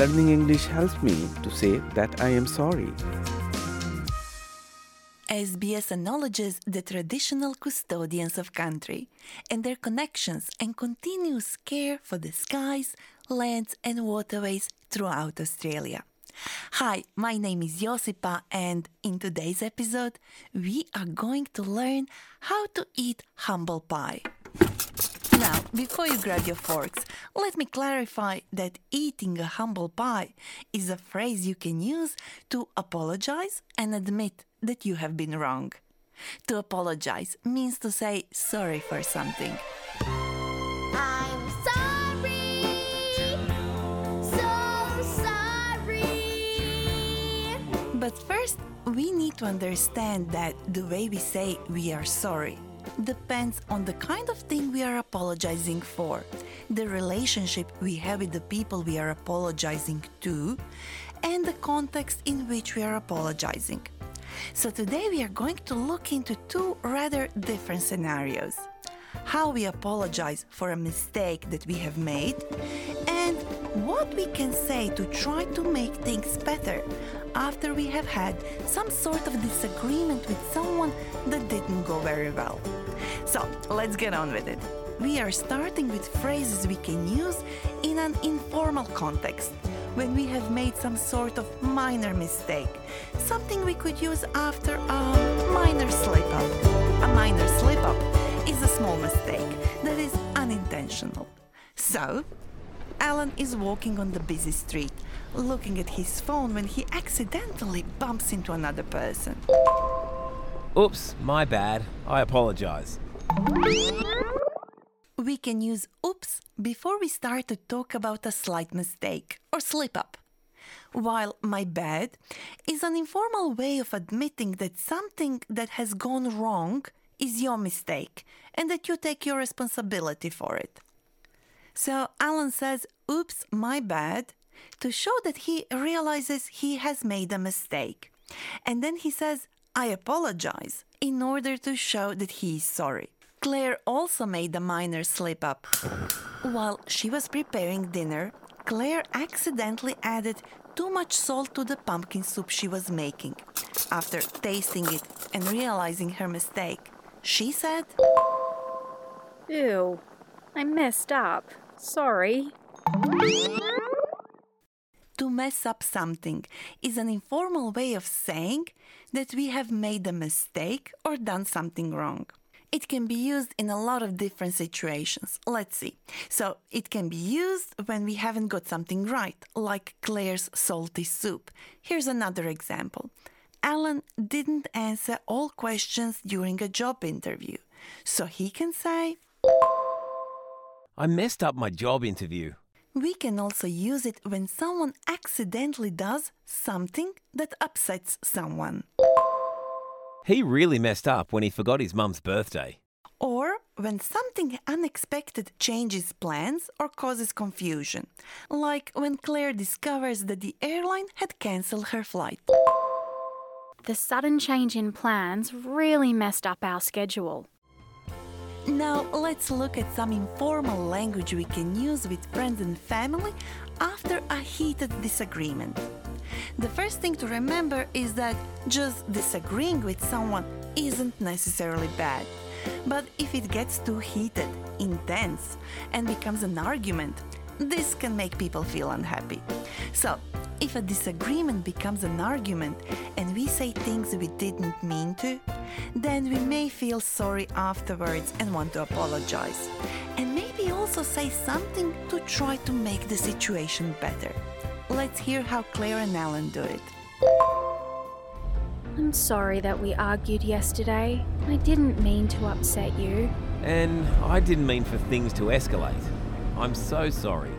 Learning English helps me to say that I am sorry. SBS acknowledges the traditional custodians of country and their connections and continuous care for the skies, lands, and waterways throughout Australia. Hi, my name is Josipa, and in today's episode, we are going to learn how to eat humble pie. Before you grab your forks, let me clarify that eating a humble pie is a phrase you can use to apologize and admit that you have been wrong. To apologize means to say sorry for something. I'm sorry, so sorry. But first, we need to understand that the way we say we are sorry depends on the kind of thing we are apologizing for, the relationship we have with the people we are apologizing to, and the context in which we are apologizing. So today we are going to look into two rather different scenarios. How we apologize for a mistake that we have made and what we can say to try to make things better after we have had some sort of disagreement with someone that didn't go very well. So let's get on with it. We are starting with phrases we can use in an informal context when we have made some sort of minor mistake, something we could use after a minor slip up. A minor slip up is a small mistake that is unintentional. So, Alan is walking on the busy street, looking at his phone when he accidentally bumps into another person. Oops, my bad. I apologize. We can use oops before we start to talk about a slight mistake or slip up. While my bad is an informal way of admitting that something that has gone wrong is your mistake and that you take your responsibility for it. So Alan says, oops, my bad, to show that he realizes he has made a mistake. And then he says, I apologize, in order to show that he is sorry. Claire also made a minor slip up. While she was preparing dinner, Claire accidentally added too much salt to the pumpkin soup she was making. After tasting it and realizing her mistake, she said, Ew, I messed up. Sorry. To mess up something is an informal way of saying that we have made a mistake or done something wrong. It can be used in a lot of different situations. Let's see. So, it can be used when we haven't got something right, like Claire's salty soup. Here's another example Alan didn't answer all questions during a job interview. So, he can say, I messed up my job interview. We can also use it when someone accidentally does something that upsets someone. He really messed up when he forgot his mum's birthday. Or when something unexpected changes plans or causes confusion, like when Claire discovers that the airline had cancelled her flight. The sudden change in plans really messed up our schedule. Now, let's look at some informal language we can use with friends and family after a heated disagreement. The first thing to remember is that just disagreeing with someone isn't necessarily bad. But if it gets too heated, intense, and becomes an argument, this can make people feel unhappy. So, if a disagreement becomes an argument and we say things we didn't mean to, then we may feel sorry afterwards and want to apologize. And maybe also say something to try to make the situation better. Let's hear how Claire and Alan do it. I'm sorry that we argued yesterday. I didn't mean to upset you. And I didn't mean for things to escalate. I'm so sorry.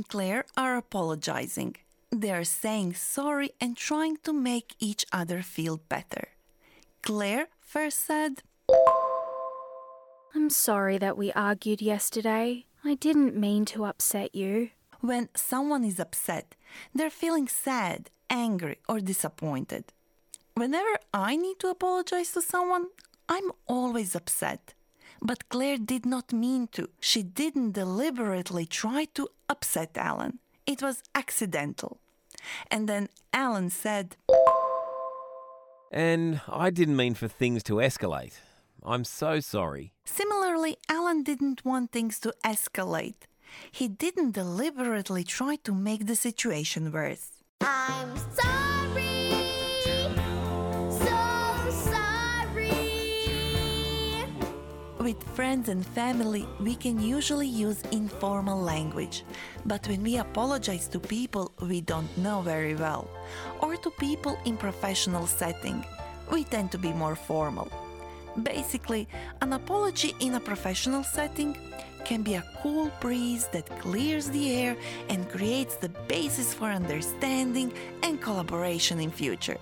And Claire are apologizing. They are saying sorry and trying to make each other feel better. Claire first said, I'm sorry that we argued yesterday. I didn't mean to upset you. When someone is upset, they're feeling sad, angry, or disappointed. Whenever I need to apologize to someone, I'm always upset. But Claire did not mean to. She didn't deliberately try to upset Alan. It was accidental. And then Alan said, And I didn't mean for things to escalate. I'm so sorry. Similarly, Alan didn't want things to escalate. He didn't deliberately try to make the situation worse. I'm sorry. With friends and family, we can usually use informal language. But when we apologize to people we don't know very well, or to people in professional setting, we tend to be more formal. Basically, an apology in a professional setting can be a cool breeze that clears the air and creates the basis for understanding and collaboration in future.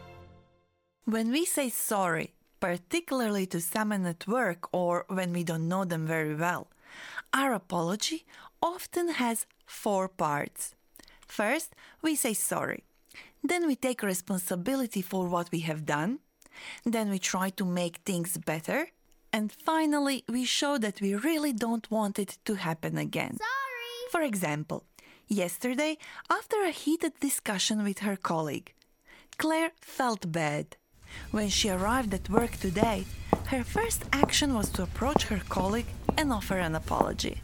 When we say sorry, particularly to someone at work or when we don't know them very well, our apology often has four parts. First, we say sorry. Then we take responsibility for what we have done. Then we try to make things better. And finally, we show that we really don't want it to happen again. Sorry. For example, yesterday, after a heated discussion with her colleague, Claire felt bad. When she arrived at work today, her first action was to approach her colleague and offer an apology.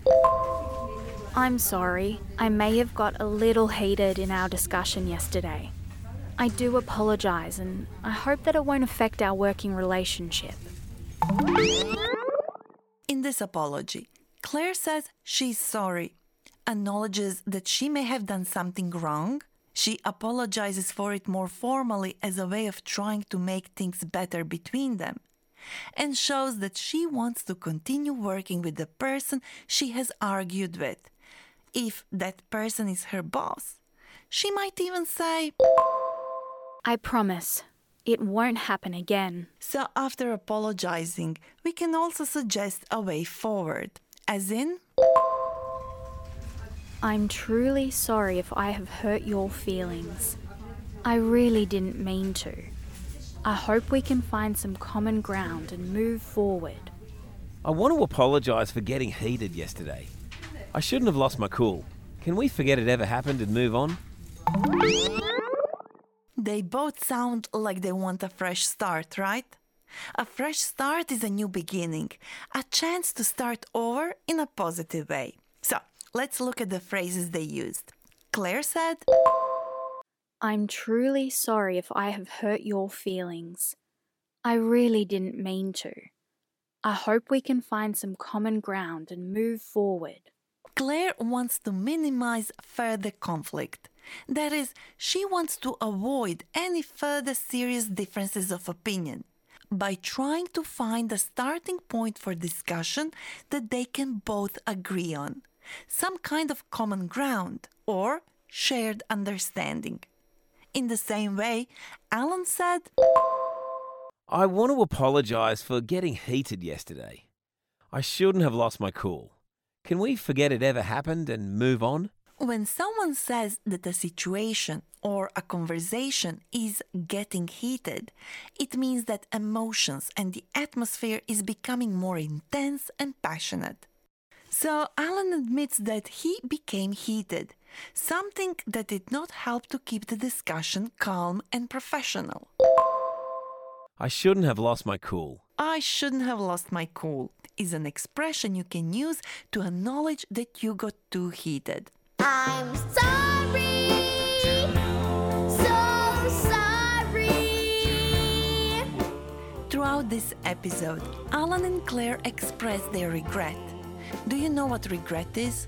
I'm sorry. I may have got a little heated in our discussion yesterday. I do apologise and I hope that it won't affect our working relationship. In this apology, Claire says she's sorry, acknowledges that she may have done something wrong. She apologizes for it more formally as a way of trying to make things better between them, and shows that she wants to continue working with the person she has argued with. If that person is her boss, she might even say, I promise, it won't happen again. So, after apologizing, we can also suggest a way forward, as in, I'm truly sorry if I have hurt your feelings. I really didn't mean to. I hope we can find some common ground and move forward. I want to apologise for getting heated yesterday. I shouldn't have lost my cool. Can we forget it ever happened and move on? They both sound like they want a fresh start, right? A fresh start is a new beginning, a chance to start over in a positive way. So, let's look at the phrases they used. Claire said, I'm truly sorry if I have hurt your feelings. I really didn't mean to. I hope we can find some common ground and move forward. Claire wants to minimize further conflict. That is, she wants to avoid any further serious differences of opinion by trying to find a starting point for discussion that they can both agree on, some kind of common ground or shared understanding. In the same way, Alan said, I want to apologise for getting heated yesterday. I shouldn't have lost my cool. Can we forget it ever happened and move on? When someone says that a situation or a conversation is getting heated, it means that emotions and the atmosphere is becoming more intense and passionate. So Alan admits that he became heated, something that did not help to keep the discussion calm and professional. I shouldn't have lost my cool. I shouldn't have lost my cool is an expression you can use to acknowledge that you got too heated. I'm sorry. So sorry. Throughout this episode, Alan and Claire express their regret. Do you know what regret is?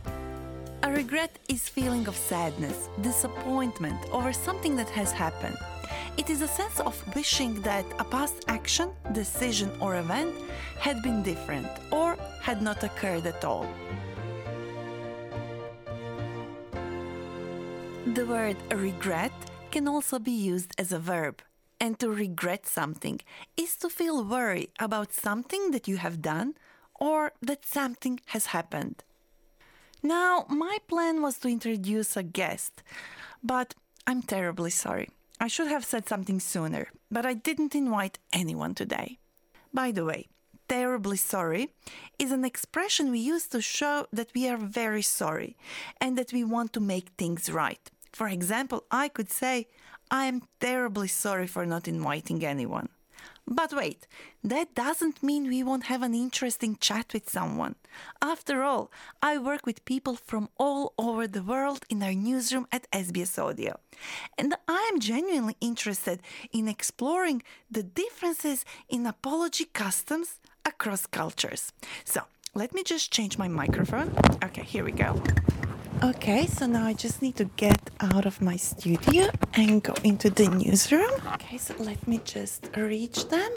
A regret is feeling of sadness, disappointment over something that has happened. It is a sense of wishing that a past action, decision, or event had been different or had not occurred at all. The word regret can also be used as a verb. And to regret something is to feel worry about something that you have done or that something has happened. Now, my plan was to introduce a guest, but I'm terribly sorry. I should have said something sooner, but I didn't invite anyone today. By the way, terribly sorry is an expression we use to show that we are very sorry and that we want to make things right. For example, I could say, I am terribly sorry for not inviting anyone. But wait, that doesn't mean we won't have an interesting chat with someone. After all, I work with people from all over the world in our newsroom at SBS Audio. And I am genuinely interested in exploring the differences in apology customs across cultures. So, let me just change my microphone. Okay, here we go. Okay, so now I just need to get out of my studio and go into the newsroom. Okay, so let me just reach them.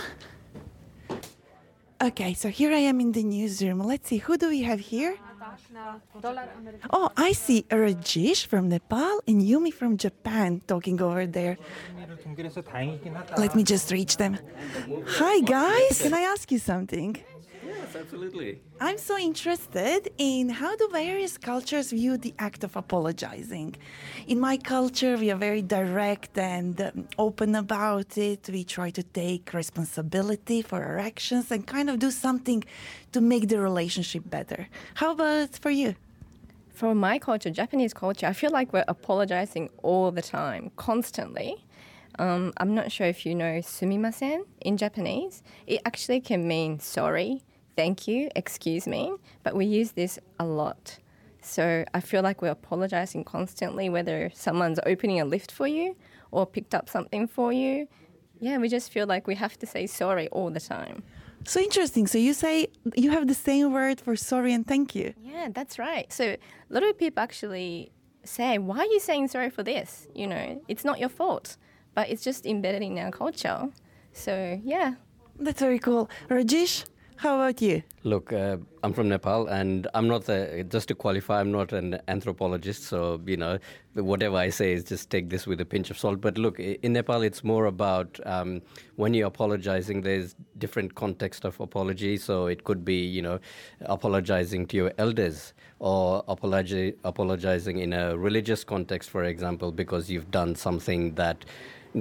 Okay, so here I am in the newsroom. Let's see, who do we have here? Oh, I see Rajesh from Nepal and Yumi from Japan talking over there. Let me just reach them. Hi, guys. Can I ask you something? Yes, absolutely. I'm so interested in how do various cultures view the act of apologizing. In my culture, we are very direct and um, open about it. We try to take responsibility for our actions and kind of do something to make the relationship better. How about for you? For my culture, Japanese culture, I feel like we're apologizing all the time, constantly. Um, I'm not sure if you know sumimasen in Japanese. It actually can mean sorry, thank you, excuse me, but we use this a lot. So I feel like we're apologizing constantly, whether someone's opening a lift for you or picked up something for you. Yeah, we just feel like we have to say sorry all the time. So interesting. So you say you have the same word for sorry and thank you. Yeah, that's right. So a lot of people actually say, Why are you saying sorry for this? You know, it's not your fault, but it's just embedded in our culture. So, yeah. That's very cool. Rajesh, how about you? Look, uh, I'm from Nepal, and I'm not a, just to qualify. I'm not an anthropologist, so you know, whatever I say is just take this with a pinch of salt. But look, in Nepal, it's more about um, when you're apologizing. There's different context of apology, so it could be you know, apologizing to your elders or apologi- apologizing in a religious context, for example, because you've done something that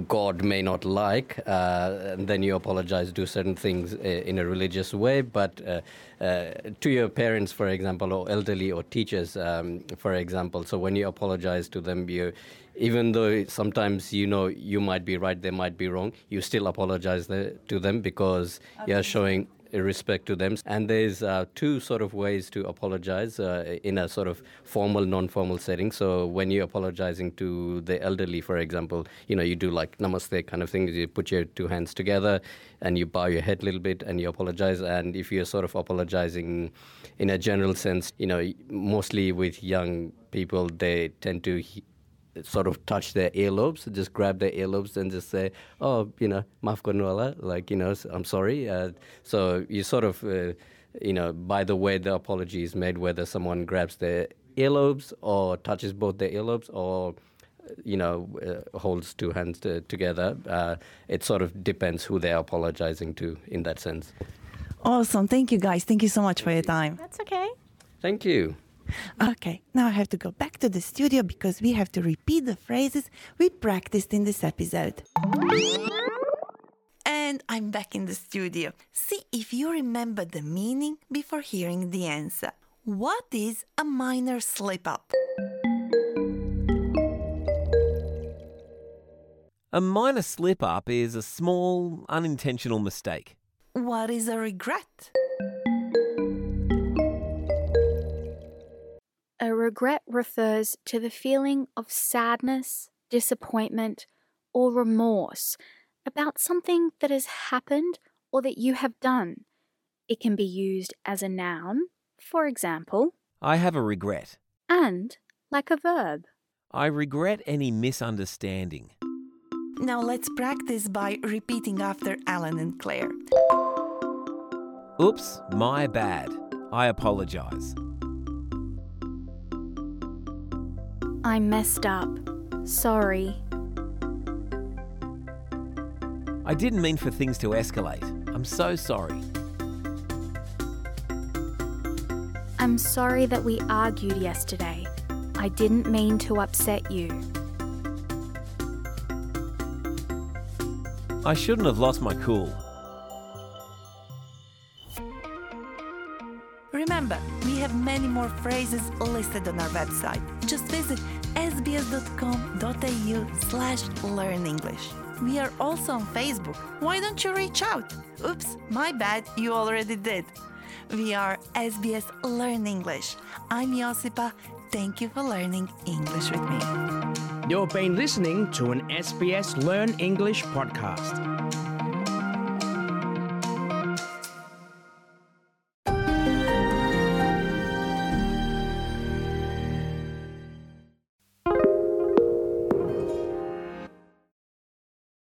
God may not like, uh, and then you apologize, do certain things uh, in a religious way. But uh, uh, to your parents, for example, or elderly or teachers, um, for example, so when you apologize to them, you, even though sometimes you know you might be right, they might be wrong, you still apologize to them because you're showing respect to them. And there's uh, two sort of ways to apologize uh, in a sort of formal, non-formal setting. So when you're apologizing to the elderly, for example, you know, you do like namaste kind of thing. You put your two hands together and you bow your head a little bit and you apologize. And if you're sort of apologizing in a general sense, you know, mostly with young people, they tend to he- sort of touch their earlobes, just grab their earlobes and just say, "Oh, you know, maaf karno like you know, I'm sorry. Uh, so you sort of, uh, you know, by the way the apology is made, whether someone grabs their earlobes or touches both their earlobes or you know, uh, holds two hands to, together. Uh, it sort of depends who they're apologizing to in that sense. Awesome. Thank you, guys. Thank you so much for your time. That's okay. Thank you. Okay, now I have to go back to the studio because we have to repeat the phrases we practiced in this episode. And I'm back in the studio. See if you remember the meaning before hearing the answer. What is a minor slip up? A minor slip up is a small, unintentional mistake. What is a regret? A regret refers to the feeling of sadness, disappointment, or remorse about something that has happened or that you have done. It can be used as a noun, for example, I have a regret. and like a verb. I regret any misunderstanding. Now let's practice by repeating after Alan and Claire. Oops, my bad. I apologize. I messed up. Sorry. I didn't mean for things to escalate. I'm so sorry. I'm sorry that we argued yesterday. I didn't mean to upset you. I shouldn't have lost my cool. Remember, we have many more phrases listed on our website. Just visit sbs.com.au slash learn English. We are also on Facebook. Why don't you reach out? Oops, my bad, you already did. We are SBS Learn English. I'm Josipa. Thank you for learning English with me. You've been listening to an SBS Learn English podcast.